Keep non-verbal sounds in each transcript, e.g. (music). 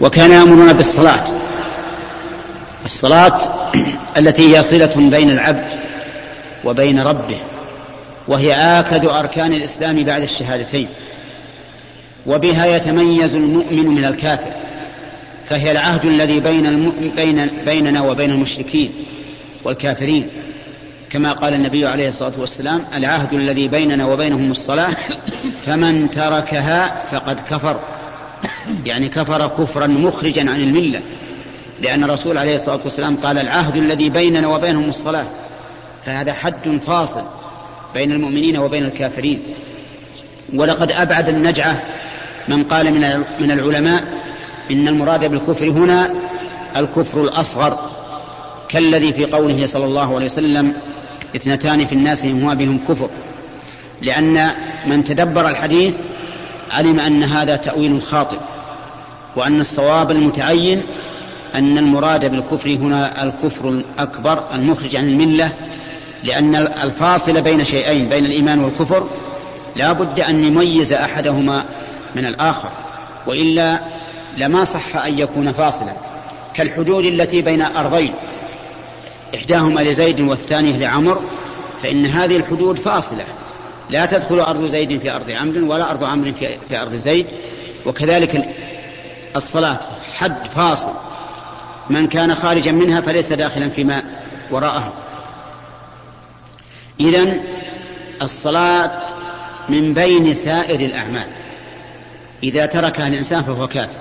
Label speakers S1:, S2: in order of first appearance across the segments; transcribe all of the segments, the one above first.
S1: وكان يأمرنا بالصلاة. الصلاة التي هي صلة بين العبد وبين ربه وهي آكد أركان الإسلام بعد الشهادتين. وبها يتميز المؤمن من الكافر فهي العهد الذي بين, الم... بين بيننا وبين المشركين والكافرين. كما قال النبي عليه الصلاة والسلام العهد الذي بيننا وبينهم الصلاة فمن تركها فقد كفر. يعني كفر كفرا مخرجا عن الملة لأن الرسول عليه الصلاة والسلام قال العهد الذي بيننا وبينهم الصلاة. فهذا حد فاصل بين المؤمنين وبين الكافرين. ولقد أبعد النجعة من قال من من العلماء إن المراد بالكفر هنا الكفر الأصغر. كالذي في قوله صلى الله عليه وسلم اثنتان في الناس هما بهم كفر. لأن من تدبر الحديث علم أن هذا تأويل خاطئ وأن الصواب المتعين أن المراد بالكفر هنا الكفر الأكبر المخرج عن الملة لأن الفاصل بين شيئين بين الإيمان والكفر. لا بد أن يميز أحدهما من الآخر وإلا لما صح أن يكون فاصلا. كالحدود التي بين أرضين إحداهما لزيد والثانية لعمر فإن هذه الحدود فاصلة. لا تدخل أرض زيد في أرض عمرو ولا أرض عمرو في, في أرض زيد. وكذلك الصلاة حد فاصل. من كان خارجا منها فليس داخلا فيما وراءها إذا الصلاة من بين سائر الأعمال. إذا تركها الإنسان فهو كافر.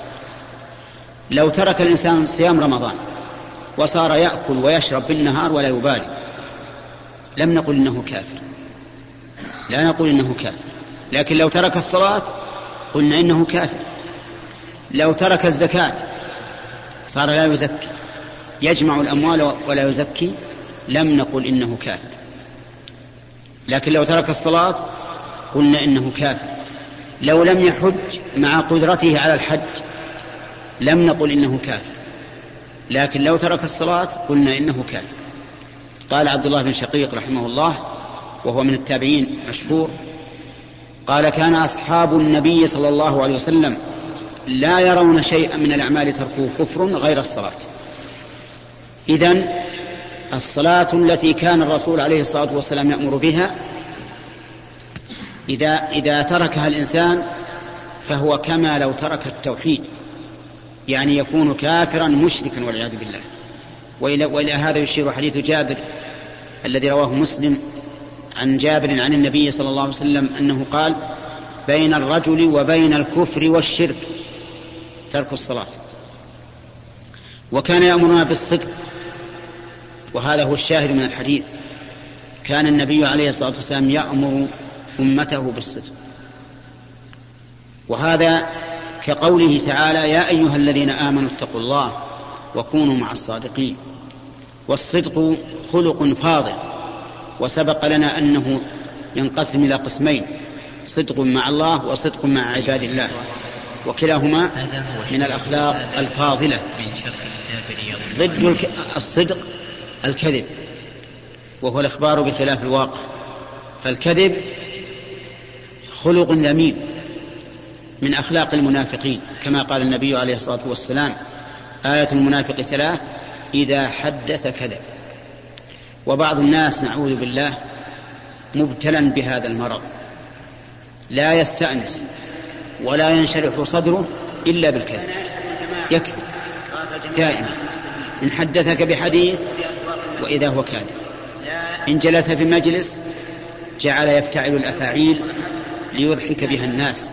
S1: لو ترك الإنسان صيام رمضان وصار يأكل ويشرب بالنهار ولا يبالي لم نقل إنه كافر. لا نقول إنه كافر. لكن لو ترك الصلاة قلنا إنه كافر. لو ترك الزكاة صار لا يزكي. يجمع الأموال ولا يزكي. لم نقل إنه كافر. لكن لو ترك الصلاة قلنا إنه كافر. لو لم يحج مع قدرته على الحج لم نقل إنه كافر. لكن لو ترك الصلاة قلنا إنه كافر. قال عبد الله بن شقيق رحمه الله وهو من التابعين مشهور. قال كان أصحاب النبي صلى الله عليه وسلم لا يرون شيئا من الأعمال تركوه كفر غير الصلاة. إذن الصلاة التي كان الرسول عليه الصلاة والسلام يأمر بها إذا إذا تركها الإنسان فهو كما لو ترك التوحيد يعني يكون كافرا مشركا والعياذ بالله. وإلى, وإلى هذا يشير حديث جابر الذي رواه مسلم عن جابر عن النبي صلى الله عليه وسلم أنه قال بين الرجل وبين الكفر والشرك ترك الصلاة. وكان يأمرنا بالصدق وهذا هو الشاهد من الحديث. كان النبي عليه الصلاة والسلام يأمر أمته بالصدق. وهذا كقوله تعالى يا أيها الذين آمنوا اتقوا الله وكونوا مع الصادقين. والصدق خلق فاضل. وسبق لنا أنه ينقسم إلى قسمين صدق مع الله وصدق مع عباد الله. وكلاهما من الأخلاق الفاضلة. ضد الصدق الكذب. وهو الإخبار بخلاف الواقع. فالكذب خلق ذميم من أخلاق المنافقين. كما قال النبي عليه الصلاة والسلام آية المنافق ثلاث إذا حدث كذب. وبعض الناس نعوذ بالله مبتلا بهذا المرض. لا يستأنس ولا ينشرح صدره إلا بالكذب. يكذب. دائما. إن حدثك بحديث وإذا هو كاذب. إن جلس في مجلس جعل يفتعل الأفاعيل ليضحك بها الناس.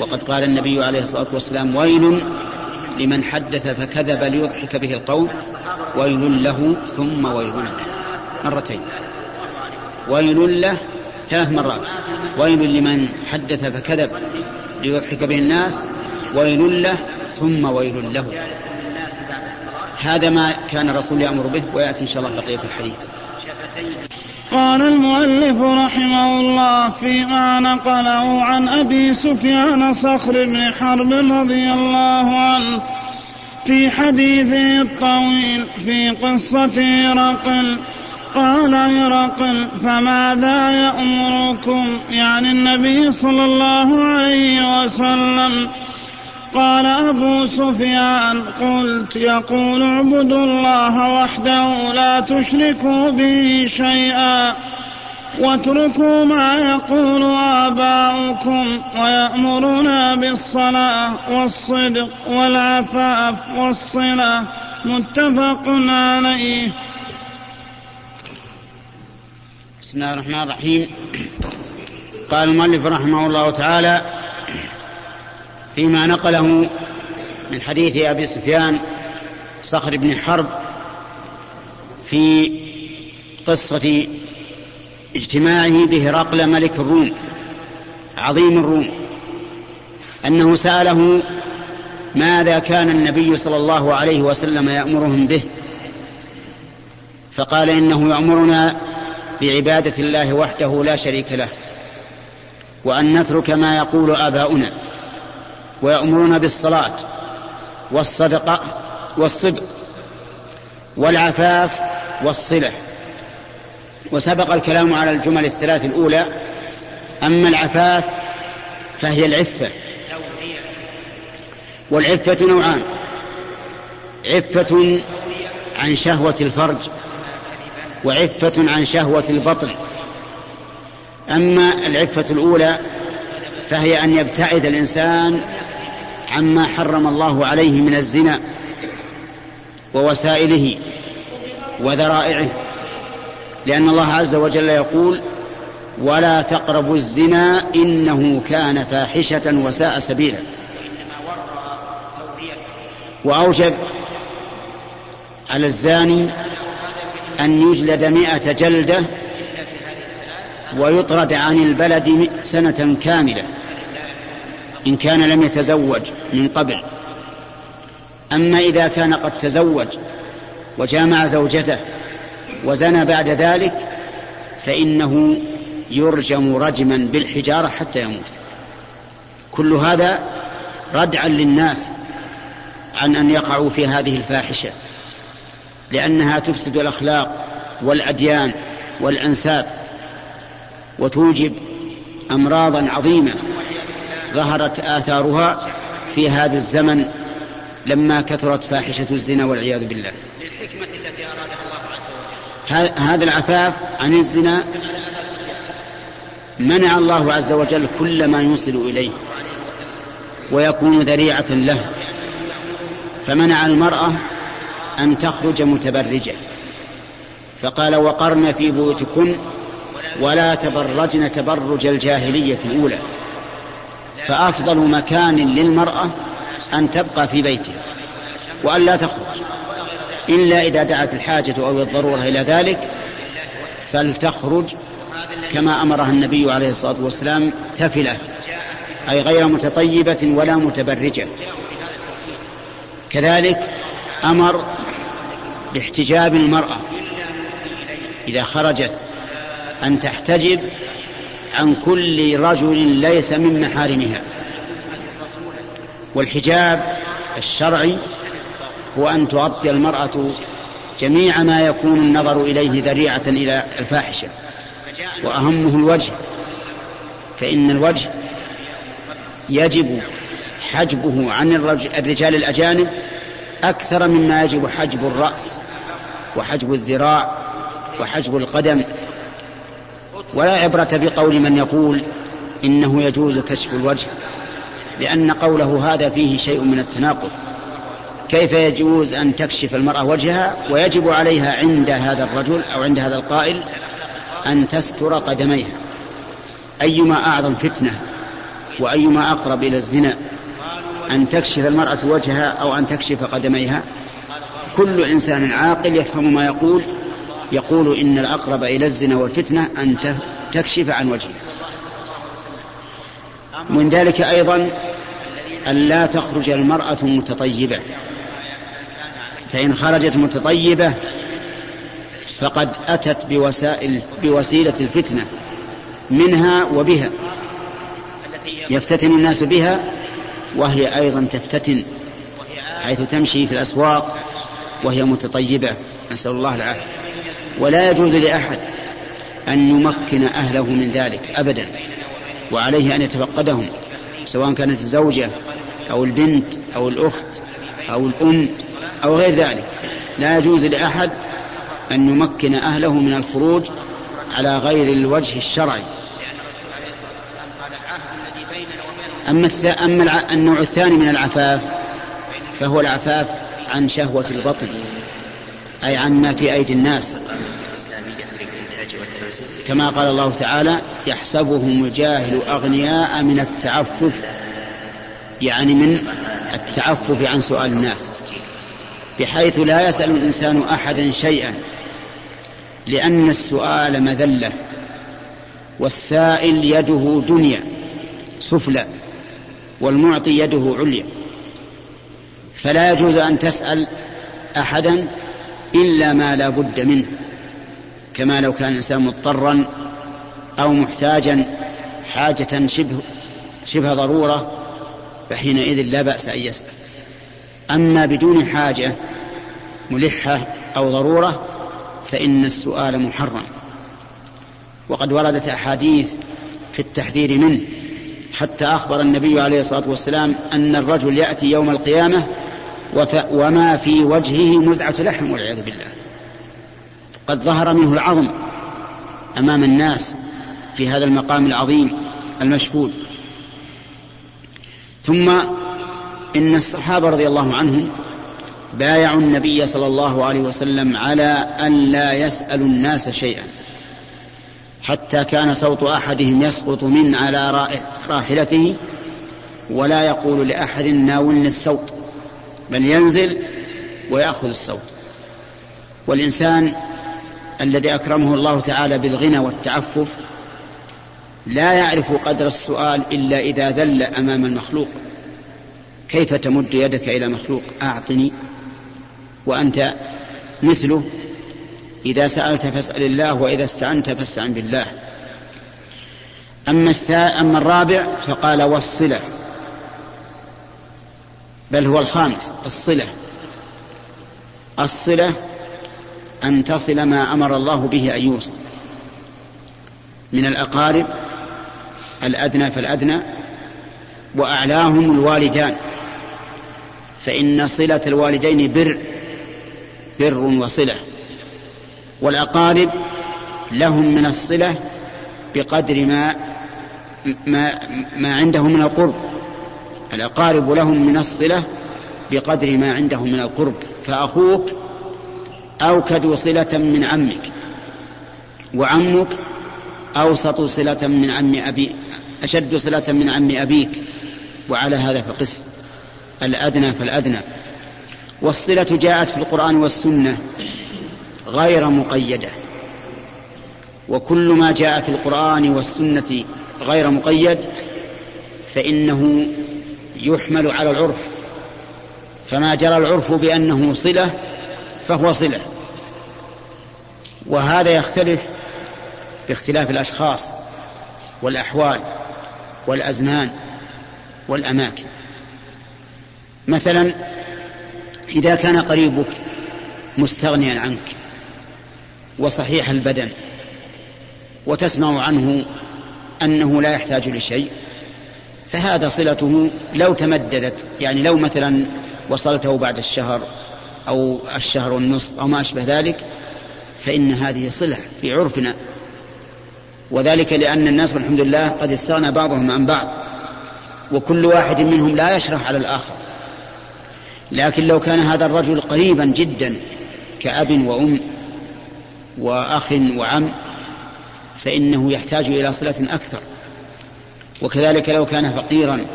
S1: وقد قال النبي عليه الصلاة والسلام ويل لمن حدث فكذب ليضحك به القوم ويل له ثم ويل له. مرتين. ويل له ثلاث مرات. ويل لمن حدث فكذب ليضحك به الناس ويل له ثم ويل له. هذا ما كان الرسول يأمر به ويأتي إن شاء الله بقية الحديث.
S2: قال المؤلف رحمه الله فيما نقله عن أبي سفيان صخر بن حرب رضي الله عنه في حديثه الطويل في قصة هرقل قال هرقل فماذا يأمركم؟ يعني النبي صلى الله عليه وسلم قال أبو سفيان قلت يقول اعبدوا الله وحده لا تشركوا به شيئا واتركوا ما يقول آباؤكم ويأمرنا بالصلاة والصدق والعفاف والصلة متفق عليه.
S1: بسم الله الرحمن الرحيم. قال المؤلف رحمه الله تعالى فيما نقله من حديث أبي سفيان صخر بن حرب في قصة اجتماعه بهرقل ملك الروم عظيم الروم أنه سأله ماذا كان النبي صلى الله عليه وسلم يأمرهم به؟ فقال إنه يأمرنا بعبادة الله وحده لا شريك له وأن نترك ما يقول آباؤنا. ويامرنا بالصلاة والصدقة والصدق والعفاف والصلة. وسبق الكلام على الجمل الثلاث الأولى. أما العفاف فهي العفة. والعفة نوعان. عفة عن شهوة الفرج وعفة عن شهوة البطن. أما العفة الأولى فهي أن يبتعد الإنسان عما حرم الله عليه من الزنا ووسائله وذرائعه. لأن الله عز وجل يقول ولا تقربوا الزنا إنه كان فاحشة وساء سبيلا. وأوجب على الزاني أن يجلد مئة جلدة ويطرد عن البلد سنة كاملة. إن كان لم يتزوج من قبل. أما إذا كان قد تزوج وجامع زوجته وزنى بعد ذلك فإنه يرجم رجما بالحجارة حتى يموت. كل هذا ردعا للناس عن أن يقعوا في هذه الفاحشة لأنها تفسد الأخلاق والأديان والأنساب وتوجب أمراضا عظيمة. ظهرت آثارها في هذا الزمن لما كثرت فاحشة الزنا والعياذ بالله. للحكمة التي أرادها الله عز وجل. هذا العفاف عن الزنا منع الله عز وجل كل ما يوصل إليه ويكون ذريعة له. فمنع المرأة أن تخرج متبرجة. فقال وقرن في بيوتكن ولا تبرجن تبرج الجاهلية الأولى. فأفضل مكان للمرأة أن تبقى في بيتها وأن لا تخرج. إلا إذا دعت الحاجة أو الضرورة إلى ذلك فلتخرج كما أمرها النبي عليه الصلاة والسلام تفلة أي غير متطيبة ولا متبرجة. كذلك أمر باحتجاب المرأة إذا خرجت أن تحتجب عن كل رجل ليس من محارمها. والحجاب الشرعي هو أن تغطي المرأة جميع ما يكون النظر إليه ذريعة إلى الفاحشة وأهمه الوجه. فإن الوجه يجب حجبه عن الرجال الأجانب أكثر مما يجب حجب الرأس وحجب الذراع وحجب القدم. ولا عبرة بقول من يقول إنه يجوز كشف الوجه لأن قوله هذا فيه شيء من التناقض. كيف يجوز أن تكشف المرأة وجهها ويجب عليها عند هذا الرجل أو عند هذا القائل أن تستر قدميها؟ أيما أعظم فتنة وأيما أقرب إلى الزنا أن تكشف المرأة وجهها أو أن تكشف قدميها؟ كل إنسان عاقل يفهم ما يقول يقول إن الأقرب إلى الزنا والفتنة أن تكشف عن وجهها من ذلك أيضا أن لا تخرج المرأة متطيبة. فإن خرجت متطيبة فقد أتت بوسائل بوسيلة الفتنة منها وبها. يفتتن الناس بها وهي أيضا تفتتن حيث تمشي في الأسواق وهي متطيبة. نسأل الله العافية. ولا يجوز لأحد أن يمكن أهله من ذلك أبدا وعليه أن يتفقدهم سواء كانت الزوجة أو البنت أو الأخت أو الأم أو غير ذلك. لا يجوز لأحد أن يمكن أهله من الخروج على غير الوجه الشرعي. أما, أما النوع الثاني من العفاف فهو العفاف عن شهوة البطن أي عما في أيدي الناس. كما قال الله تعالى يحسبهم الجاهل أغنياء من التعفف يعني من التعفف عن سؤال الناس بحيث لا يسأل الإنسان أحدا شيئا لأن السؤال مذلة والسائل يده دنيا سفلى والمعطي يده عليا فلا يجوز أن تسأل أحدا إلا ما لا بد منه. كما لو كان الإنسان مضطرا أو محتاجا حاجة شبه شبه ضرورة فحينئذ لا بأس أن يسأل. أما بدون حاجة ملحة أو ضرورة فإن السؤال محرم. وقد وردت أحاديث في التحذير منه حتى أخبر النبي عليه الصلاة والسلام أن الرجل يأتي يوم القيامة وما في وجهه مزعة لحم والعياذ بالله. قد ظهر منه العظم أمام الناس في هذا المقام العظيم المشهود. ثم إن الصحابة رضي الله عنهم بايعوا النبي صلى الله عليه وسلم على أن لا يسألوا الناس شيئا حتى كان صوت أحدهم يسقط من على راحلته ولا يقول لأحد ناولني الصوت بل ينزل ويأخذ الصوت. والإنسان الذي أكرمه الله تعالى بالغنى والتعفف لا يعرف قدر السؤال إلا إذا ذل أمام المخلوق. كيف تمد يدك إلى مخلوق؟ أعطني. وأنت مثله إذا سألت فاسأل الله وإذا استعنت فاستعن بالله. أما, أما الرابع فقال والصلة بل هو الخامس الصلة. الصلة أن تصل ما أمر الله به أن يوصل. من الأقارب الأدنى فالأدنى وأعلاهم الوالدان. فإن صلة الوالدين بر بر وصلة. والأقارب لهم من الصلة بقدر ما ما, ما عندهم من القرب. الأقارب لهم من الصلة بقدر ما عندهم من القرب. فأخوك أوكد صلة من عمك. وعمك أوسط صلة من عم أبي أشد صلة من عم أبيك. وعلى هذا فقس. الأدنى فالأدنى. والصلة جاءت في القرآن والسنة غير مقيدة. وكل ما جاء في القرآن والسنة غير مقيد فإنه يحمل على العرف. فما جرى العرف بأنه صلة فهو صلة. وهذا يختلف باختلاف الأشخاص والأحوال والأزمان والأماكن. مثلا إذا كان قريبك مستغنيا عنك وصحيح البدن وتسمع عنه أنه لا يحتاج لشيء فهذا صلته لو تمددت يعني لو مثلا وصلته بعد الشهر أو الشهر والنصف أو ما أشبه ذلك فإن هذه صلة في عرفنا. وذلك لأن الناس والحمد لله قد استغنى بعضهم عن بعض وكل واحد منهم لا يشرح على الآخر. لكن لو كان هذا الرجل قريبا جدا كأب وأم وأخ وعم فإنه يحتاج إلى صلة أكثر. وكذلك لو كان فقيرا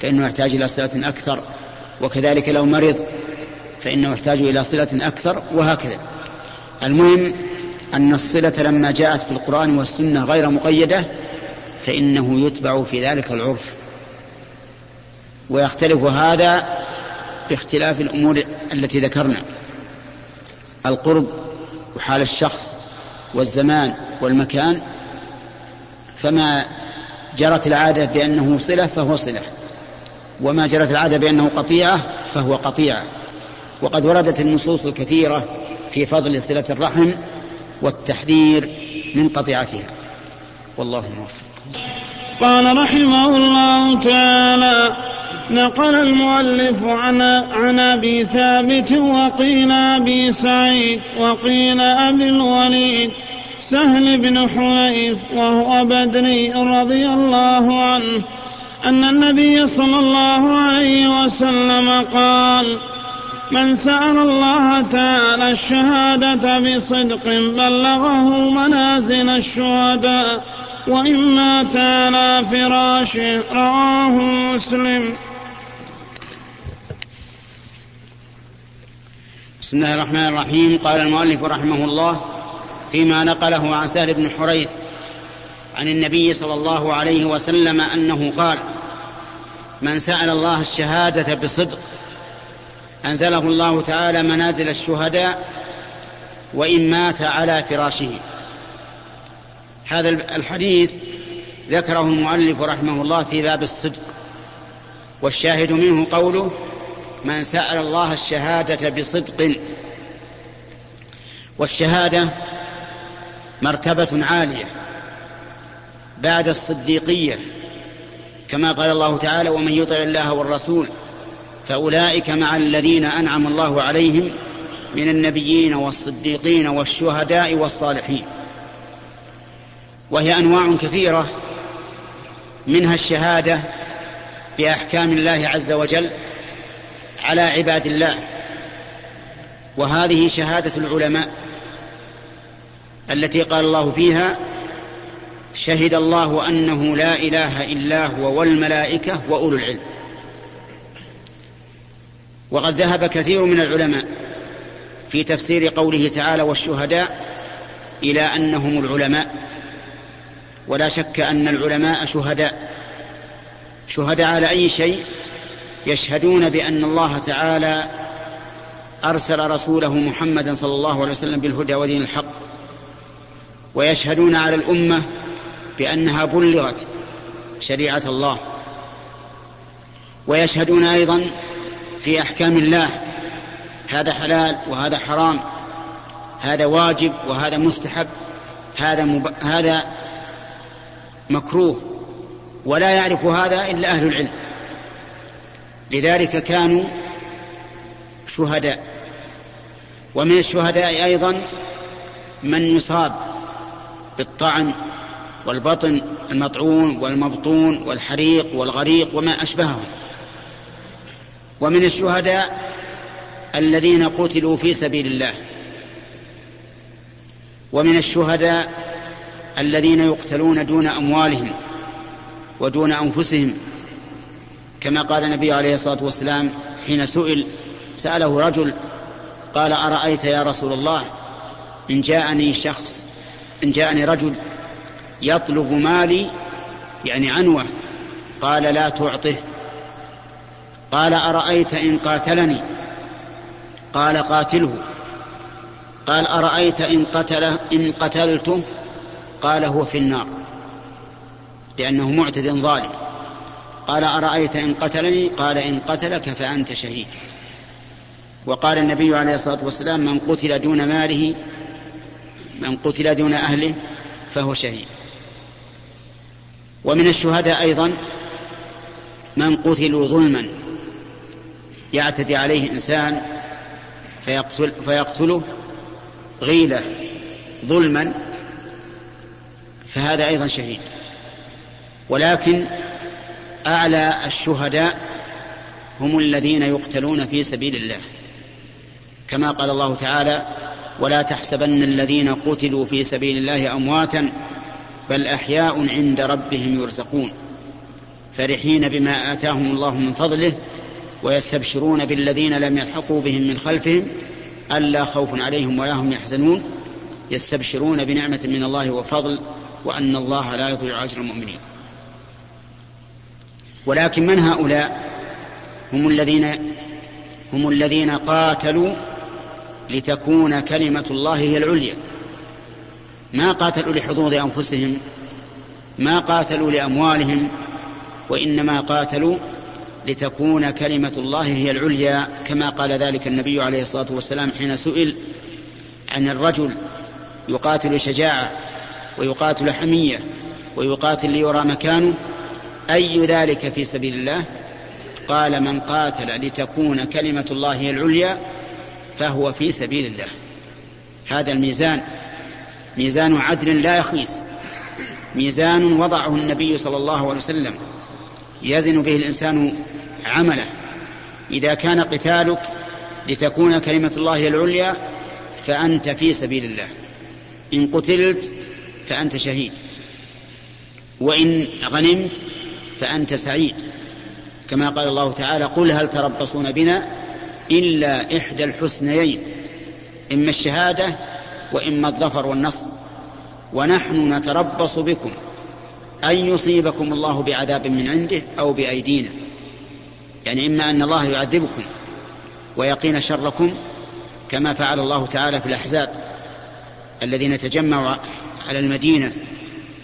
S1: فإنه يحتاج إلى صلة أكثر. وكذلك لو مرض فإنه يحتاج إلى صلة أكثر وهكذا. المهم أن الصلة لما جاءت في القرآن والسنة غير مقيدة فإنه يتبع في ذلك العرف. ويختلف هذا باختلاف الأمور التي ذكرنا. القرب وحال الشخص والزمان والمكان فما جرت العادة بأنه صلة فهو صلة وما جرت العادة بأنه قطيعة فهو قطيعة. وقد وردت النصوص الكثيرة في فضل صلة الرحم والتحذير من قطيعتها. والله موفق.
S2: قال رحمه الله تعالى نقل المؤلف عن عن أبي ثابت وقيل أبي سعيد وقيل أبي الوليد سهل بن حنيف وهو بدري رضي الله عنه أن النبي صلى الله عليه وسلم قال من سأل الله تعالى الشهادة بصدق بلغه منازل الشهداء وإن مات على فراشه رواه مسلم.
S1: بسم الله الرحمن الرحيم. قال المؤلف رحمه الله فيما نقله عن سهل بن حريث عن النبي صلى الله عليه وسلم أنه قال من سأل الله الشهادة بصدق أنزله الله تعالى منازل الشهداء وإن مات على فراشه. هذا الحديث ذكره المؤلف رحمه الله في باب الصدق والشاهد منه قوله من سأل الله الشهادة بصدق. والشهادة مرتبة عالية بعد الصديقية كما قال الله تعالى ومن يطع الله والرسول فأولئك مع الذين أنعم الله عليهم من النبيين والصديقين والشهداء والصالحين. وهي أنواع كثيرة منها الشهادة بأحكام الله عز وجل على عباد الله. وهذه شهادة العلماء التي قال الله فيها شهد الله أنه لا إله إلا هو والملائكة وأولو العلم. وقد ذهب كثير من العلماء في تفسير قوله تعالى والشهداء إلى أنهم العلماء. ولا شك أن العلماء شهداء. شهداء على أي شيء؟ يشهدون بأن الله تعالى أرسل رسوله محمدا صلى الله عليه وسلم بالهدى ودين الحق. ويشهدون على الأمة بأنها بلغت شريعة الله. ويشهدون أيضا في أحكام الله. هذا حلال وهذا حرام. هذا واجب وهذا مستحب. هذا مب... هذا مكروه. ولا يعرف هذا إلا أهل العلم. لذلك كانوا شهداء. ومن الشهداء أيضا من يصاب بالطعن والبطن المطعون والمبطون والحريق والغريق وما أشبههم. ومن الشهداء الذين قتلوا في سبيل الله. ومن الشهداء الذين يقتلون دون أموالهم ودون أنفسهم كما قال النبي عليه الصلاة والسلام حين سئل سأله رجل قال أرأيت يا رسول الله إن جاءني شخص إن جاءني رجل يطلب مالي يعني عنوة قال لا تعطه. قال أرأيت إن قاتلني؟ قال قاتله. قال أرأيت إن قتله إن قتلته؟ قال هو في النار. لأنه معتد ظالم. قال أرأيت إن قتلني؟ قال إن قتلك فأنت شهيد. وقال النبي عليه الصلاة والسلام من قتل دون ماله من قتل دون أهله فهو شهيد. ومن الشهداء أيضا من قتلوا ظلما. يعتدي عليه إنسان فيقتل فيقتله غيلة ظلما فهذا أيضا شهيد. ولكن أعلى الشهداء هم الذين يقتلون في سبيل الله. كما قال الله تعالى ولا تحسبن الذين قتلوا في سبيل الله أمواتا بل أحياء عند ربهم يرزقون. فرحين بما آتاهم الله من فضله ويستبشرون بالذين لم يلحقوا بهم من خلفهم ألا خوف عليهم ولا هم يحزنون. يستبشرون بنعمة من الله وفضل وأن الله لا يضيع أجر المؤمنين. ولكن من هؤلاء؟ هم الذين هم الذين قاتلوا لتكون كلمة الله هي العليا. ما قاتلوا لحظوظ أنفسهم ما قاتلوا لأموالهم وإنما قاتلوا لتكون كلمة الله هي العليا كما قال ذلك النبي عليه الصلاة والسلام حين سئل عن الرجل يقاتل شجاعة ويقاتل حمية ويقاتل ليرى مكانه أي ذلك في سبيل الله؟ قال من قاتل لتكون كلمة الله هي العليا فهو في سبيل الله. هذا الميزان. ميزان عدل لا يخيس. ميزان وضعه النبي صلى الله عليه وسلم. يزن به الإنسان عمله. إذا كان قتالك لتكون كلمة الله العليا فأنت في سبيل الله. إن قتلت فأنت شهيد. وإن غنمت فأنت سعيد. كما قال الله تعالى قل هل تربصون بنا إلا إحدى الحسنيين إما الشهادة وإما الظفر والنصر. ونحن نتربص بكم أن يصيبكم الله بعذاب من عنده أو بأيدينا. يعني إما أن الله يعذبكم ويقين شركم كما فعل الله تعالى في الأحزاب الذين تجمعوا على المدينة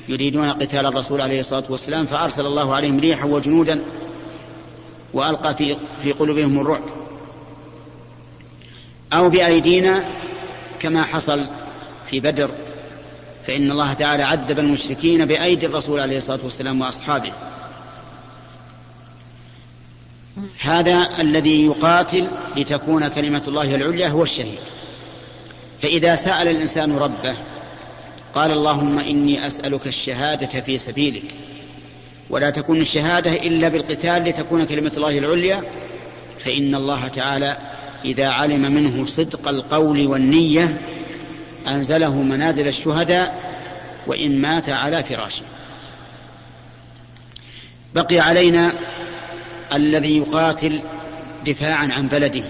S1: يريدون قتال الرسول عليه الصلاة والسلام فأرسل الله عليهم ريحا وجنودا وألقى في, في قلوبهم الرعب. أو بأيدينا كما حصل في بدر فإن الله تعالى عذب المشركين بأيدي الرسول عليه الصلاة والسلام وأصحابه. هذا الذي يقاتل لتكون كلمة الله العليا هو الشهيد. فإذا سأل الإنسان ربه قال اللهم إني أسألك الشهادة في سبيلك. ولا تكون الشهادة إلا بالقتال لتكون كلمة الله العليا. فإن الله تعالى إذا علم منه صدق القول والنية أنزله منازل الشهداء وإن مات على فراشه. بقي علينا الذي يقاتل دفاعا عن بلده.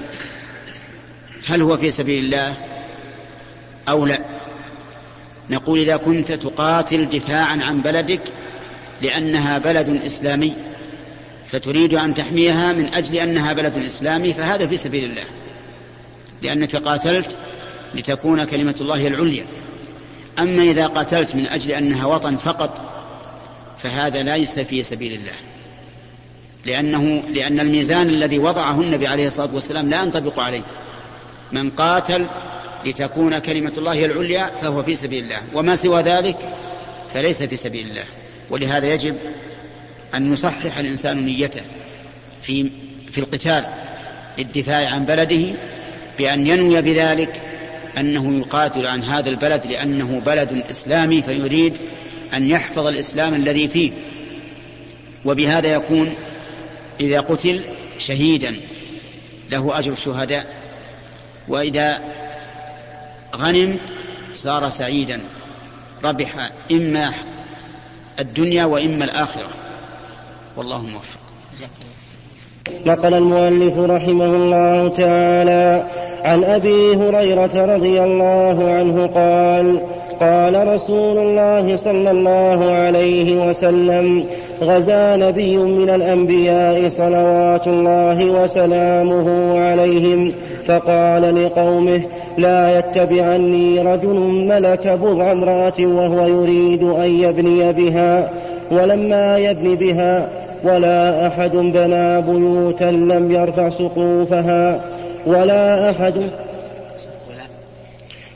S1: هل هو في سبيل الله أو لا؟ نقول إذا كنت تقاتل دفاعا عن بلدك لأنها بلد إسلامي فتريد أن تحميها من أجل أنها بلد إسلامي فهذا في سبيل الله. لأنك قاتلت لتكون كلمة الله العليا. أما إذا قاتلت من أجل أنها وطن فقط فهذا ليس في سبيل الله. لأنه لأن الميزان الذي وضعه النبي عليه الصلاة والسلام لا ينطبق عليه. من قاتل لتكون كلمة الله العليا فهو في سبيل الله وما سوى ذلك فليس في سبيل الله. ولهذا يجب أن يصحح الإنسان نيته في في القتال للدفاع عن بلده بأن ينوي بذلك أنه يقاتل عن هذا البلد لأنه بلد إسلامي فيريد أن يحفظ الإسلام الذي فيه. وبهذا يكون إذا قتل شهيدا له أجر الشهداء وإذا غنم صار سعيدا. ربح إما الدنيا وإما الآخرة. والله موفق.
S3: نقل المؤلف رحمه الله تعالى عن أبي هريرة رضي الله عنه قال قال رسول الله صلى الله عليه وسلم غزا نبي من الأنبياء صلوات الله وسلامه عليهم فقال لقومه لا يتبعني رجل ملك بضع امرأة وهو يريد أن يبني بها ولما يبني بها ولا أحد بنى بيوتا لم يرفع سقوفها ولا أحد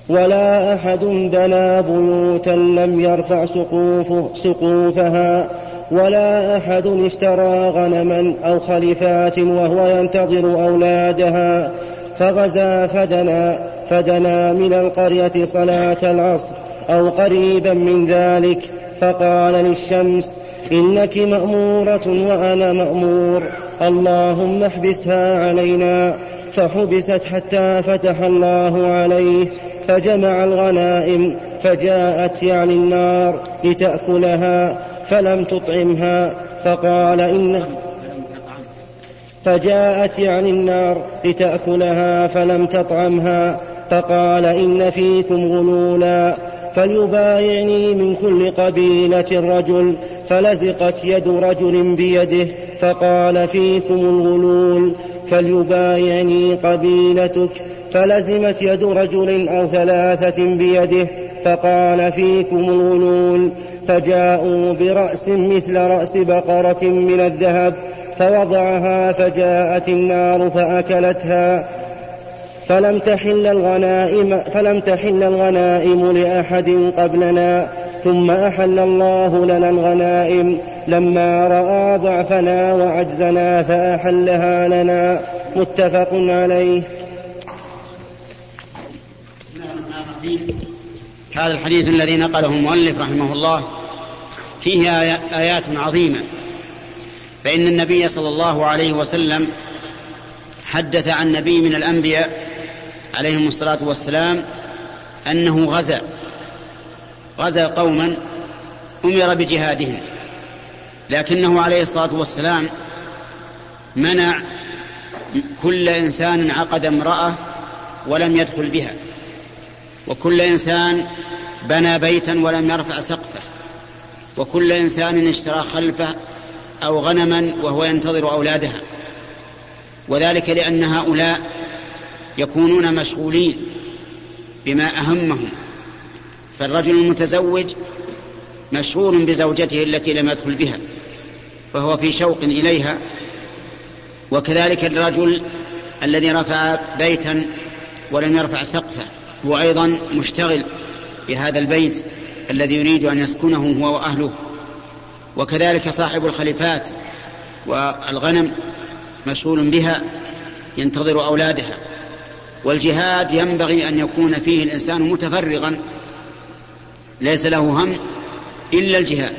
S3: ولا أحد بنى بيوتا لم يرفع سقوف سقوفها ولا أحد اشترى غنما أو خلفات وهو ينتظر أولادها فغزا فدنا فدنا من القرية صلاة العصر أو قريبا من ذلك فقال للشمس إنك مأمورة وأنا مأمور اللهم احبسها علينا فحبست حتى فتح الله عليه فجمع الغنائم فجاءت يعني النار لتأكلها. فلم تطعمها فقال إن فجاءت يعني النار لتأكلها فلم تطعمها فقال إن فيكم غلولا فليبايعني من كل قبيلة رجل فلزقت يد رجل بيده فقال فيكم الغلول فليبايعني قبيلتك فلزمت يد رجل أو ثلاثة بيده فقال فيكم الغلول. فجاءوا برأس مثل رأس بقرة من الذهب فوضعها فجاءت النار فأكلتها. فلم تحل الغنائم فلم تحل الغنائم لأحد قبلنا ثم أحل الله لنا الغنائم. لما رأى ضعفنا وعجزنا فأحلها لنا. متفق عليه.
S1: هذا الحديث الذي نقله المؤلف رحمه الله فيه آيات عظيمة. فإن النبي صلى الله عليه وسلم حدث عن نبي من الأنبياء عليهم الصلاة والسلام أنه غزا. غزا قوما أمر بجهادهم. لكنه عليه الصلاة والسلام منع كل إنسان عقد امرأة ولم يدخل بها. وكل إنسان بنى بيتا ولم يرفع سقفه. وكل إنسان اشترى خلفه أو غنما وهو ينتظر أولادها. وذلك لأن هؤلاء يكونون مشغولين بما أهمهم. فالرجل المتزوج مشغول بزوجته التي لم يدخل بها فهو في شوق إليها. وكذلك الرجل الذي رفع بيتا ولم يرفع سقفه. هو أيضا مشتغل بهذا البيت الذي يريد أن يسكنه هو وأهله. وكذلك صاحب الخليفات والغنم مشغول بها ينتظر أولادها. والجهاد ينبغي أن يكون فيه الإنسان متفرغا ليس له هم إلا الجهاد.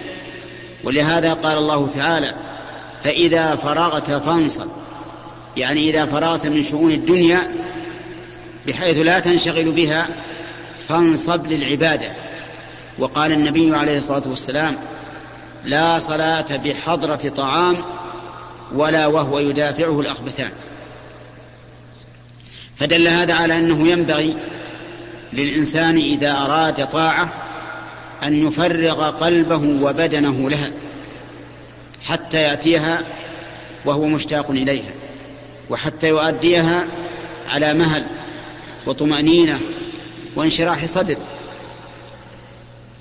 S1: ولهذا قال الله تعالى فإذا فرغت فانصب. يعني إذا فرغت من شؤون الدنيا بحيث لا تنشغل بها فانصب للعبادة. وقال النبي عليه الصلاة والسلام لا صلاة بحضرة طعام ولا وهو يدافعه الأخبثان. فدل هذا على أنه ينبغي للإنسان إذا أراد طاعة أن يفرغ قلبه وبدنه لها حتى يأتيها وهو مشتاق إليها وحتى يؤديها على مهل وطمأنينة وانشراح صدر.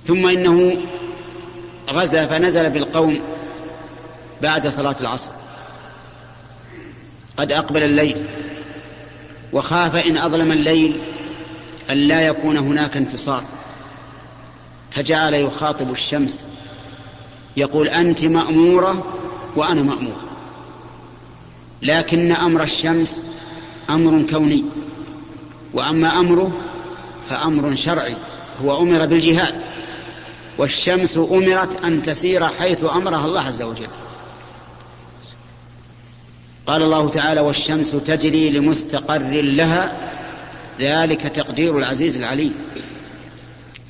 S1: ثم إنه غزا فنزل بالقوم بعد صلاة العصر. قد أقبل الليل وخاف إن أظلم الليل أن لا يكون هناك انتصار. فجعل يخاطب الشمس يقول أنت مأمورة وأنا مأمور. لكن أمر الشمس أمر كوني. وأما أمره فأمر شرعي هو أمر بالجهاد. والشمس أمرت أن تسير حيث أمرها الله عز وجل. قال الله تعالى والشمس تجري لمستقر لها ذلك تقدير العزيز العليم.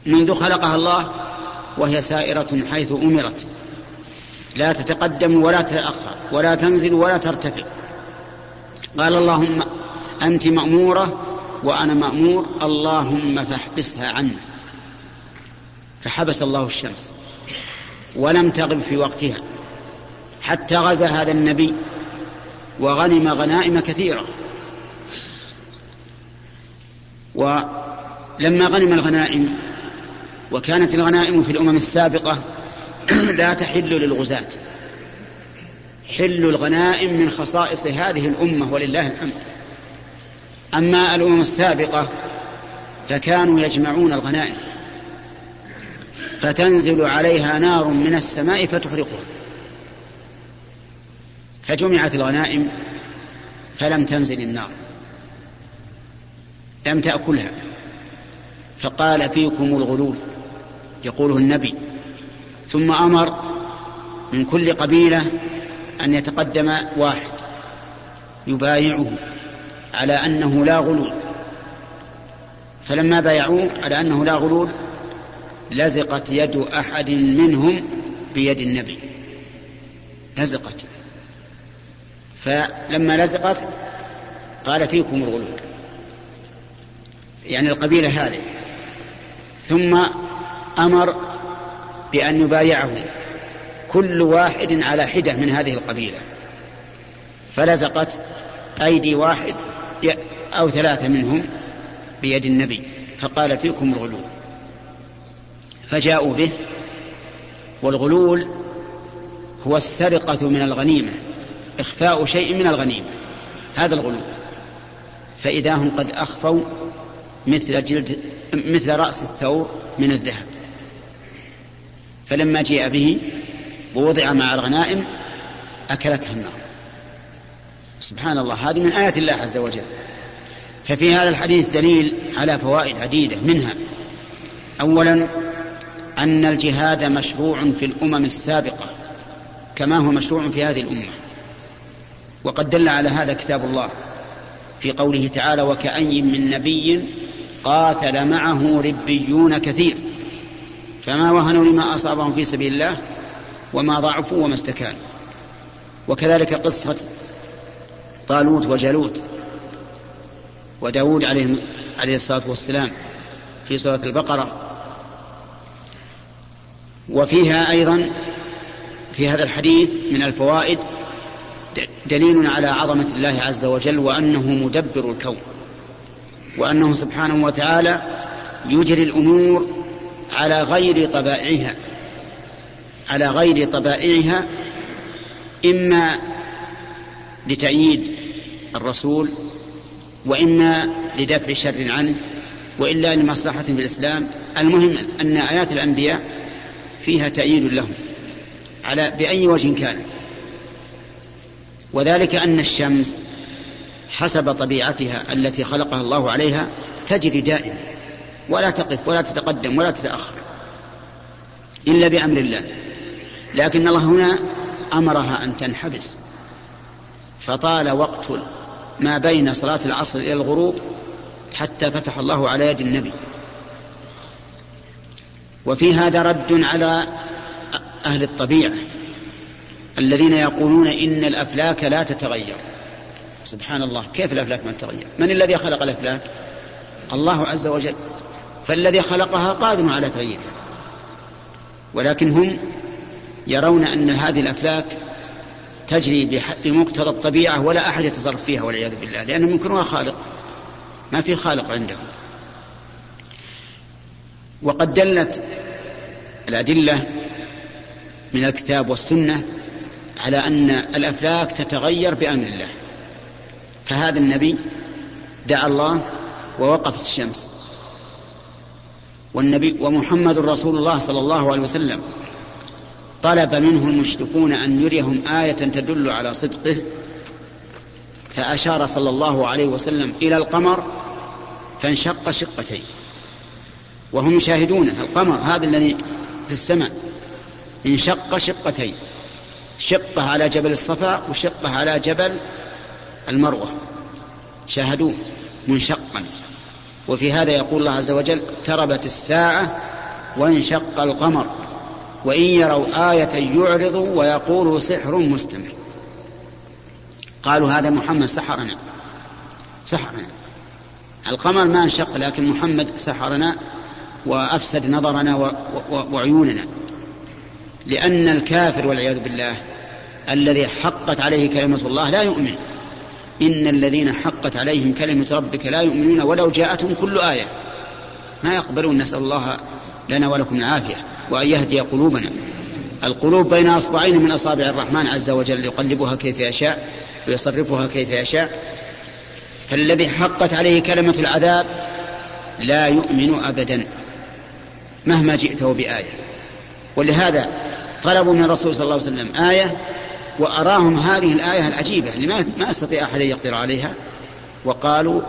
S1: منذ خلقها الله وهي سائرة حيث أمرت. لا تتقدم ولا تتأخر ولا تنزل ولا ترتفع. قال اللهم أنت مأمورة وأنا مأمور اللهم فاحبسها عنا. فحبس الله الشمس. ولم تغب في وقتها. حتى غزا هذا النبي وغنم غنائم كثيرة. ولما غنم الغنائم وكانت الغنائم في الأمم السابقة (clears throat) لا تحل للغزاة. حل الغنائم من خصائص هذه الأمة ولله الحمد. أما الأمم السابقة فكانوا يجمعون الغنائم فتنزل عليها نار من السماء فتحرقها فجمعت الغنائم فلم تنزل النار لم تأكلها. فقال فيكم الغلول يقوله النبي. ثم أمر من كل قبيلة أن يتقدم واحد يبايعه. على أنه لا غلول. فلما بايعوه على أنه لا غلول لزقت يد أحد منهم بيد النبي. لزقت. فلما لزقت قال فيكم الغلول. يعني القبيلة هذه. ثم أمر بأن يبايعه كل واحد على حدة من هذه القبيلة. فلزقت أيدي واحد أو ثلاثة منهم بيد النبي فقال فيكم الغلول. فجاءوا به والغلول هو السرقة من الغنيمة إخفاء شيء من الغنيمة هذا الغلول. فإذا هم قد أخفوا مثل جلد مثل رأس الثور من الذهب. فلما جيء به ووضع مع الغنائم أكلتها النار. سبحان الله هذه من آيات الله عز وجل. ففي هذا الحديث دليل على فوائد عديدة منها. أولا أن الجهاد مشروع في الأمم السابقة كما هو مشروع في هذه الأمة. وقد دل على هذا كتاب الله في قوله تعالى وكأي من نبي قاتل معه ربيون كثير فما وهنوا لما أصابهم في سبيل الله وما ضعفوا وما استكانوا. وكذلك قصة طالوت وجالوت. وداود عليه, عليه الصلاة والسلام في سورة البقرة. وفيها أيضا في هذا الحديث من الفوائد دليل على عظمة الله عز وجل وأنه مدبر الكون وأنه سبحانه وتعالى يجري الأمور على غير طبائعها على غير طبائعها إما لتأييد الرسول وإما لدفع شر عنه وإلا لمصلحة في الإسلام. المهم أن آيات الأنبياء فيها تأييد لهم على بأي وجه كانت وذلك أن الشمس حسب طبيعتها التي خلقها الله عليها تجري دائما ولا تقف ولا تتقدم ولا تتأخر إلا بأمر الله. لكن الله هنا أمرها أن تنحبس. فطال وقت ما بين صلاة العصر إلى الغروب حتى فتح الله على يد النبي. وفي هذا رد على أهل الطبيعة الذين يقولون إن الأفلاك لا تتغير. سبحان الله كيف الأفلاك ما تتغير؟ من الذي خلق الأفلاك؟ الله عز وجل. فالذي خلقها قادر على تغييرها. ولكن هم يرون أن هذه الأفلاك تجري بمقتضى الطبيعة ولا أحد يتصرف فيها والعياذ بالله لأنهم ينكرونها خالق. ما في خالق عندهم. وقد دلت الأدلة من الكتاب والسنة على أن الأفلاك تتغير بأمر الله. فهذا النبي دعا الله ووقفت الشمس. والنبي ومحمد رسول الله صلى الله عليه وسلم طلب منه المشركون أن يريهم آية تدل على صدقه فأشار صلى الله عليه وسلم إلى القمر فانشق شقتين. وهم يشاهدونه القمر هذا الذي في السماء انشق شقتين شقة على جبل الصفا وشقة على جبل المروة. شاهدوه منشقا. وفي هذا يقول الله عز وجل اقتربت الساعة وانشق القمر. وإن يروا آية يعرضوا ويقولوا سحر مستمر. قالوا هذا محمد سحرنا. سحرنا. القمر ما انشق لكن محمد سحرنا وأفسد نظرنا وعيوننا. لأن الكافر والعياذ بالله الذي حقت عليه كلمة الله لا يؤمن. إن الذين حقت عليهم كلمة ربك لا يؤمنون ولو جاءتهم كل آية. ما يقبلون نسأل الله لنا ولكم العافية. وأن يهدي قلوبنا. القلوب بين أصبعين من أصابع الرحمن عز وجل يقلبها كيف يشاء ويصرفها كيف يشاء. فالذي حقت عليه كلمة العذاب لا يؤمن أبدا مهما جئته بآية. ولهذا طلبوا من الرسول صلى الله عليه وسلم آية وأراهم هذه الآية العجيبة اللي ما استطيع أحد أن يقدر عليها. وقالوا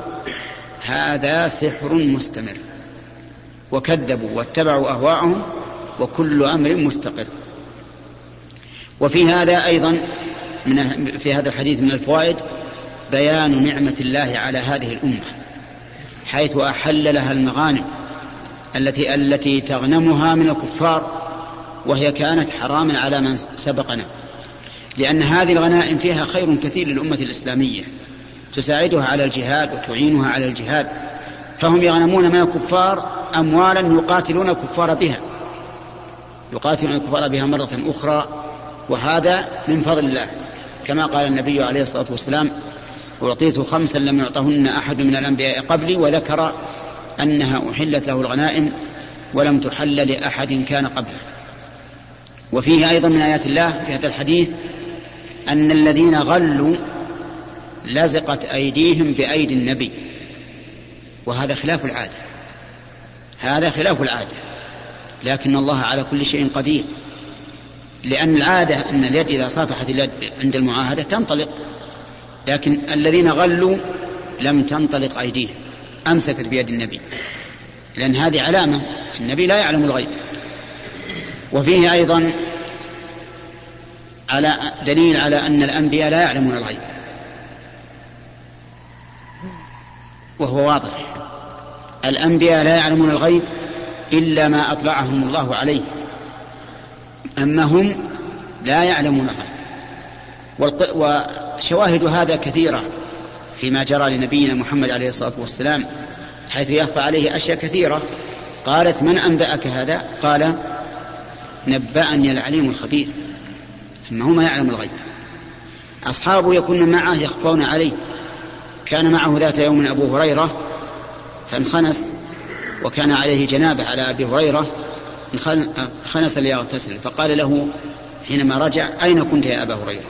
S1: هذا سحر مستمر. وكذبوا واتبعوا أهواءهم وكل أمر مستقر. وفي هذا أيضا من في هذا الحديث من الفوائد بيان نعمة الله على هذه الأمة حيث أحل لها المغانم التي التي تغنمها من الكفار وهي كانت حراما على من سبقنا. لأن هذه الغنائم فيها خير كثير للأمة الإسلامية تساعدها على الجهاد وتعينها على الجهاد. فهم يغنمون من الكفار أموالا يقاتلون الكفار بها. يقاتلون الكفار بها مرة أخرى وهذا من فضل الله. كما قال النبي عليه الصلاة والسلام أعطيت خمسا لم يعطهن أحد من الأنبياء قبلي وذكر أنها أحلت له الغنائم ولم تحل لأحد كان قبله. وفيه أيضا من آيات الله في هذا الحديث أن الذين غلوا لزقت أيديهم بأيدي النبي وهذا خلاف العادة. هذا خلاف العادة. لكن الله على كل شيء قدير. لأن العادة أن اليد إذا صافحت اليد عند المعاهدة تنطلق. لكن الذين غلوا لم تنطلق أيديهم أمسكت بيد النبي. لأن هذه علامة النبي لا يعلم الغيب. وفيه أيضا على دليل على أن الأنبياء لا يعلمون الغيب. وهو واضح. الأنبياء لا يعلمون الغيب إلا ما أطلعهم الله عليه. أما هم لا يعلمون الغيب وشواهد هذا كثيرة فيما جرى لنبينا محمد عليه الصلاة والسلام حيث يخفى عليه أشياء كثيرة. قالت من أنبأك هذا؟ قال نبأني العليم الخبير. أما هو ما يعلم الغيب. أصحابه يكون معه يخفون عليه. كان معه ذات يوم أبو هريرة فانخنس. وكان عليه جنابة على أبي هريرة خنس ليغتسل فقال له حينما رجع أين كنت يا أبا هريرة؟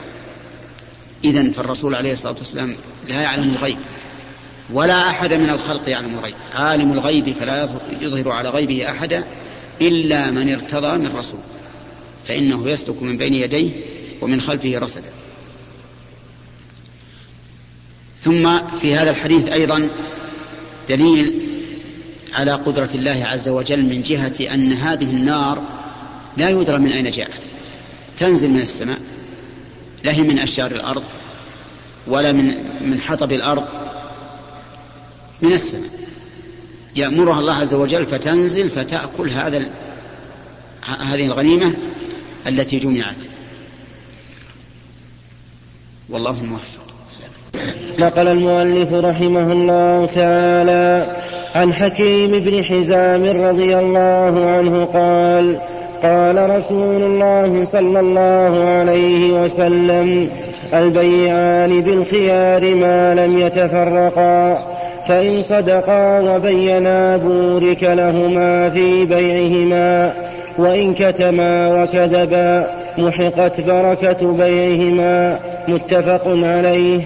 S1: إذا فالرسول عليه الصلاة والسلام لا يعلم الغيب ولا أحد من الخلق يعلم الغيب عالم الغيب فلا يظهر على غيبه أحدا إلا من ارتضى من رسول فإنه يسلك من بين يديه ومن خلفه رصدا. ثم في هذا الحديث أيضا دليل على قدرة الله عز وجل من جهة أن هذه النار لا يدرى من أين جاءت. تنزل من السماء لا هي من أشجار الأرض ولا من من حطب الأرض من السماء. يأمرها الله عز وجل فتنزل فتأكل هذا هذه الغنيمة التي جمعت. والله الموفق.
S3: نقل المؤلف رحمه الله تعالى عن حكيم بن حزام رضي الله عنه قال قال رسول الله صلى الله عليه وسلم البيعان بالخيار ما لم يتفرقا فإن صدقا وبينا بورك لهما في بيعهما وإن كتما وكذبا محقت بركة بيعهما متفق عليه.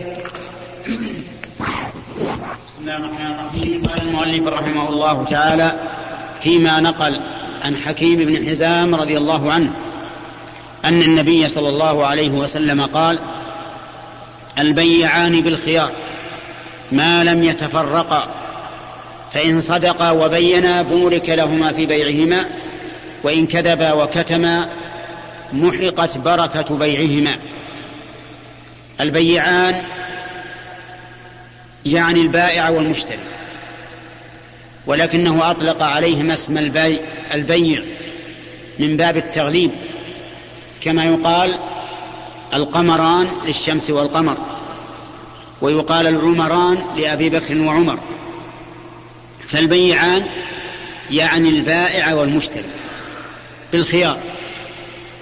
S1: بسم الله الرحمن الرحيم قال المؤلف رحمه الله تعالى فيما نقل عن حكيم بن حزام رضي الله عنه أن النبي صلى الله عليه وسلم قال البيعان بالخيار ما لم يتفرقا فإن صدقا وبينا بورك لهما في بيعهما وإن كذبا وكتما محقت بركة بيعهما. البيعان يعني البائع والمشتري. ولكنه أطلق عليهما اسم البيع, البيع من باب التغليب كما يقال القمران للشمس والقمر ويقال العمران لأبي بكر وعمر. فالبيعان يعني البائع والمشتري بالخيار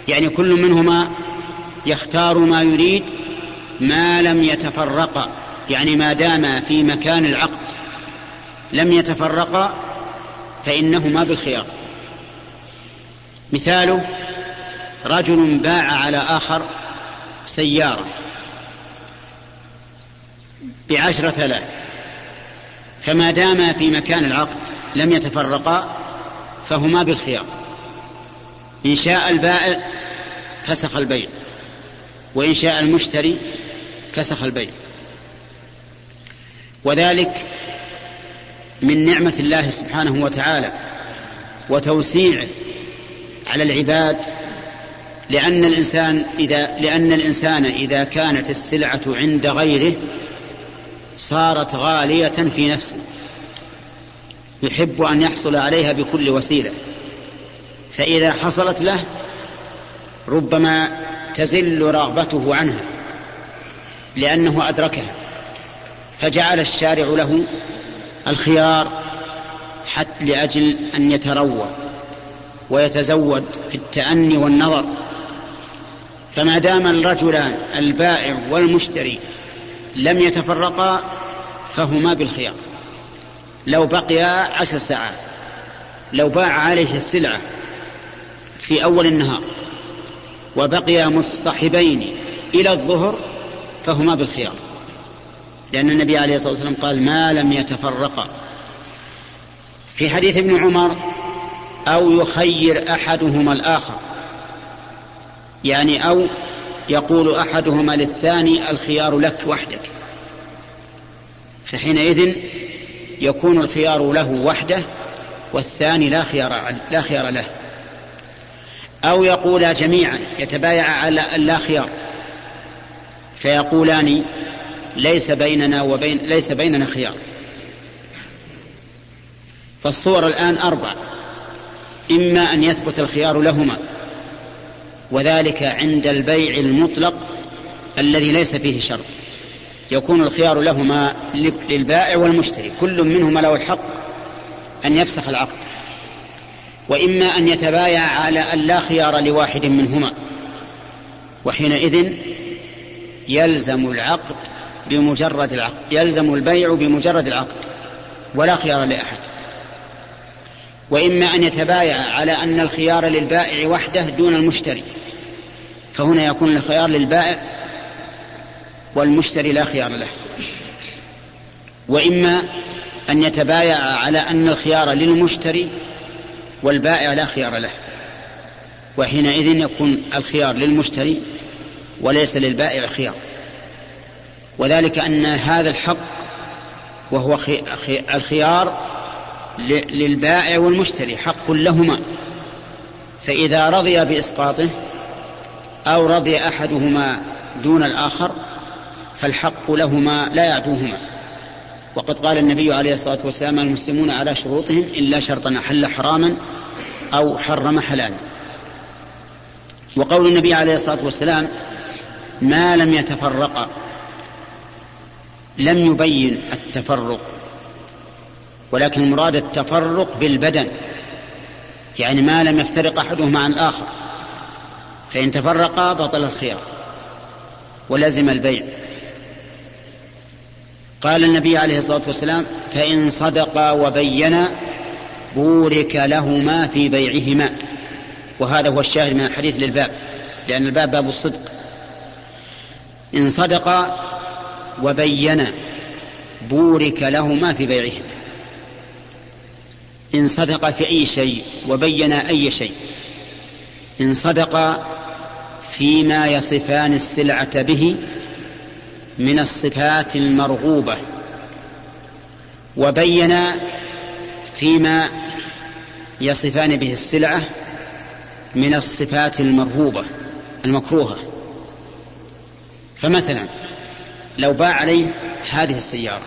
S1: يعني كل منهما يختار ما يريد ما لم يتفرقا. يعني ما داما في مكان العقد لم يتفرقا فإنهما بالخيار. مثاله رجل باع على آخر سيارة بعشرة آلاف فما داما في مكان العقد لم يتفرقا فهما بالخيار. إن شاء البائع فسخ البيع وإن شاء المشتري فسخ البيع. وذلك من نعمة الله سبحانه وتعالى وتوسيعه على العباد لأن الإنسان إذا لأن الإنسان إذا كانت السلعة عند غيره صارت غالية في نفسه يحب أن يحصل عليها بكل وسيلة. فإذا حصلت له ربما تزل رغبته عنها لأنه أدركها. فجعل الشارع له الخيار حتى لأجل أن يتروى ويتزود في التأني والنظر. فما دام الرجلان البائع والمشتري لم يتفرقا فهما بالخيار. لو بقيا عشر ساعات لو باع عليه السلعة في أول النهار وبقيا مصطحبين إلى الظهر فهما بالخيار. لأن النبي عليه الصلاة والسلام قال ما لم يتفرقا في حديث ابن عمر أو يخير أحدهما الآخر. يعني أو يقول أحدهما للثاني الخيار لك وحدك. فحينئذ يكون الخيار له وحده والثاني لا خيار لا خيار له. أو يقولا جميعا يتبايع على لا خيار. فيقولان ليس بيننا وبين ليس بيننا خيار. فالصور الآن أربع. إما أن يثبت الخيار لهما وذلك عند البيع المطلق الذي ليس فيه شرط. يكون الخيار لهما للبائع والمشتري كل منهما له الحق أن يفسخ العقد. وإما أن يتبايع على أن لا خيار لواحد منهما. وحينئذ يلزم العقد بمجرد العقد يلزم البيع بمجرد العقد ولا خيار لأحد. وإما أن يتبايع على أن الخيار للبائع وحده دون المشتري فهنا يكون الخيار للبائع والمشتري لا خيار له. وإما أن يتبايع على أن الخيار للمشتري والبائع لا خيار له. وحينئذ يكون الخيار للمشتري وليس للبائع خيار. وذلك أن هذا الحق وهو الخيار للبائع والمشتري حق لهما. فإذا رضي بإسقاطه أو رضي أحدهما دون الآخر فالحق لهما لا يعدوهما. وقد قال النبي عليه الصلاة والسلام المسلمون على شروطهم إلا شرطا أحل حراما أو حرم حلالا. وقول النبي عليه الصلاة والسلام ما لم يتفرقا. لم يبين التفرق ولكن المراد التفرق بالبدن يعني ما لم يفترق أحدهما عن الآخر فإن تفرقا بطل الخيار ولزم البيع. قال النبي عليه الصلاة والسلام فإن صدقا وبينا بورك لهما في بيعهما وهذا هو الشاهد من الحديث للباب لأن الباب باب الصدق. إن صدقا وبينا بورك لهما في بيعهما إن صدق في أي شيء وبين أي شيء. إن صدق فيما يصفان السلعة به من الصفات المرغوبة. وبين فيما يصفان به السلعة من الصفات المرهوبة المكروهة. فمثلا لو باع عليه هذه السيارة.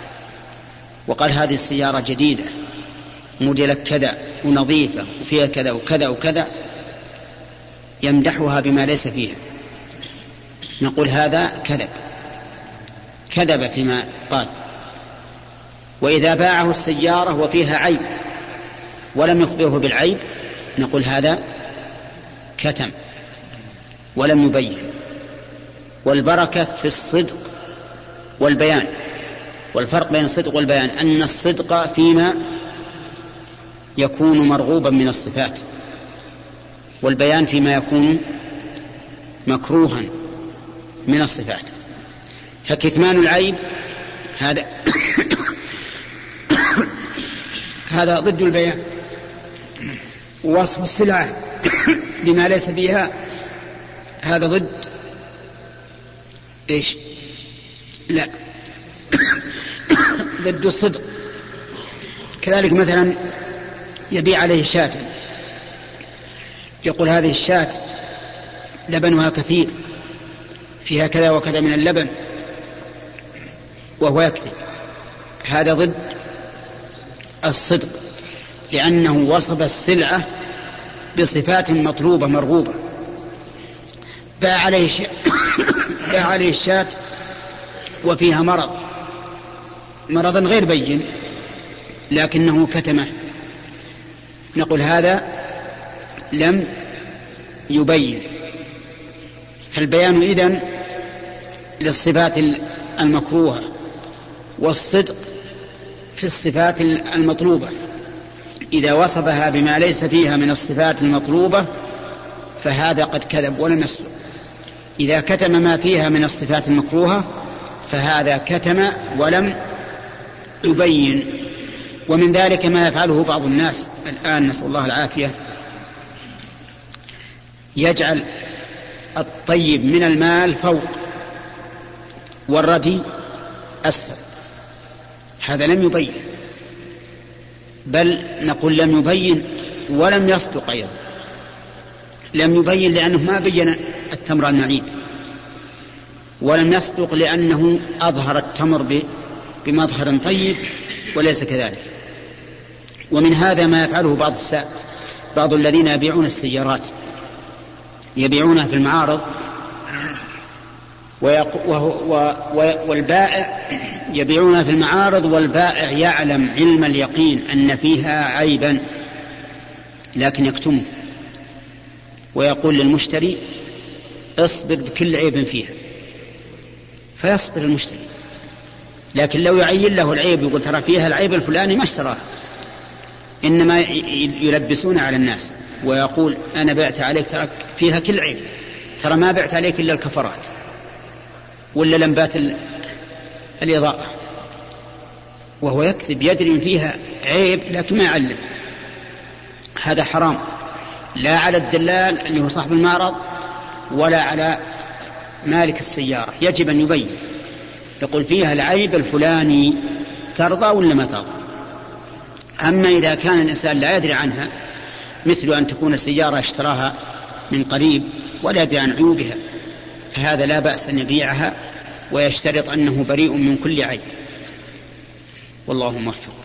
S1: وقال هذه السيارة جديدة موديلك كذا ونظيفة وفيها كذا وكذا وكذا يمدحها بما ليس فيها. نقول هذا كذب. كذب فيما قال. وإذا باعه السيارة وفيها عيب ولم يخبره بالعيب نقول هذا كتم ولم يبين. والبركة في الصدق والبيان. والفرق بين الصدق والبيان أن الصدق فيما يكون مرغوبا من الصفات والبيان فيما يكون مكروها من الصفات. فكتمان العيب هذا (coughs) هذا ضد البيان. وصف السلعة (coughs) بما ليس فيها هذا ضد إيش؟ لا. (coughs) ضد الصدق. كذلك مثلا يبيع عليه شاة يقول هذه الشاة لبنها كثير فيها كذا وكذا من اللبن وهو يكذب. هذا ضد الصدق لأنه وصف السلعة بصفات مطلوبة مرغوبة. باع عليه. (coughs) باع عليه الشاة وفيها مرض. مرضا غير بين لكنه كتمه. نقول هذا لم يبين. فالبيان إذن للصفات المكروهة والصدق في الصفات المطلوبة. إذا وصفها بما ليس فيها من الصفات المطلوبة فهذا قد كذب ولم يصدق. إذا كتم ما فيها من الصفات المكروهة فهذا كتم ولم يبين. ومن ذلك ما يفعله بعض الناس الآن نسأل الله العافية يجعل الطيب من المال فوق والردي أسفل. هذا لم يبين بل نقول لم يبين ولم يصدق أيضا. لم يبين لأنه ما بين التمر النعيم ولم يصدق لأنه أظهر التمر بمظهر طيب وليس كذلك. ومن هذا ما يفعله بعض الساء بعض الذين يبيعون السيارات. يبيعونها في المعارض والبائع يبيعونها في المعارض والبائع يعلم علم اليقين أن فيها عيبا لكن يكتمه. ويقول للمشتري اصبر بكل عيب فيها. فيصبر المشتري. لكن لو يعين له العيب يقول ترى فيها العيب الفلاني ما اشتراها إنما يلبسون على الناس ويقول أنا بعت عليك ترى فيها كل عيب. ترى ما بعت عليك إلا الكفرات. ولا لمبات الإضاءة. وهو يكذب يدري فيها عيب لكن ما يعلم. هذا حرام. لا على الدلال اللي هو صاحب المعرض ولا على مالك السيارة يجب أن يبين. يقول فيها العيب الفلاني ترضى ولا ما ترضى؟ أما إذا كان الإنسان لا يدري عنها مثل أن تكون السيارة اشتراها من قريب ولا يدري عن عيوبها فهذا لا بأس أن يبيعها ويشترط أنه بريء من كل عيب. والله موفق.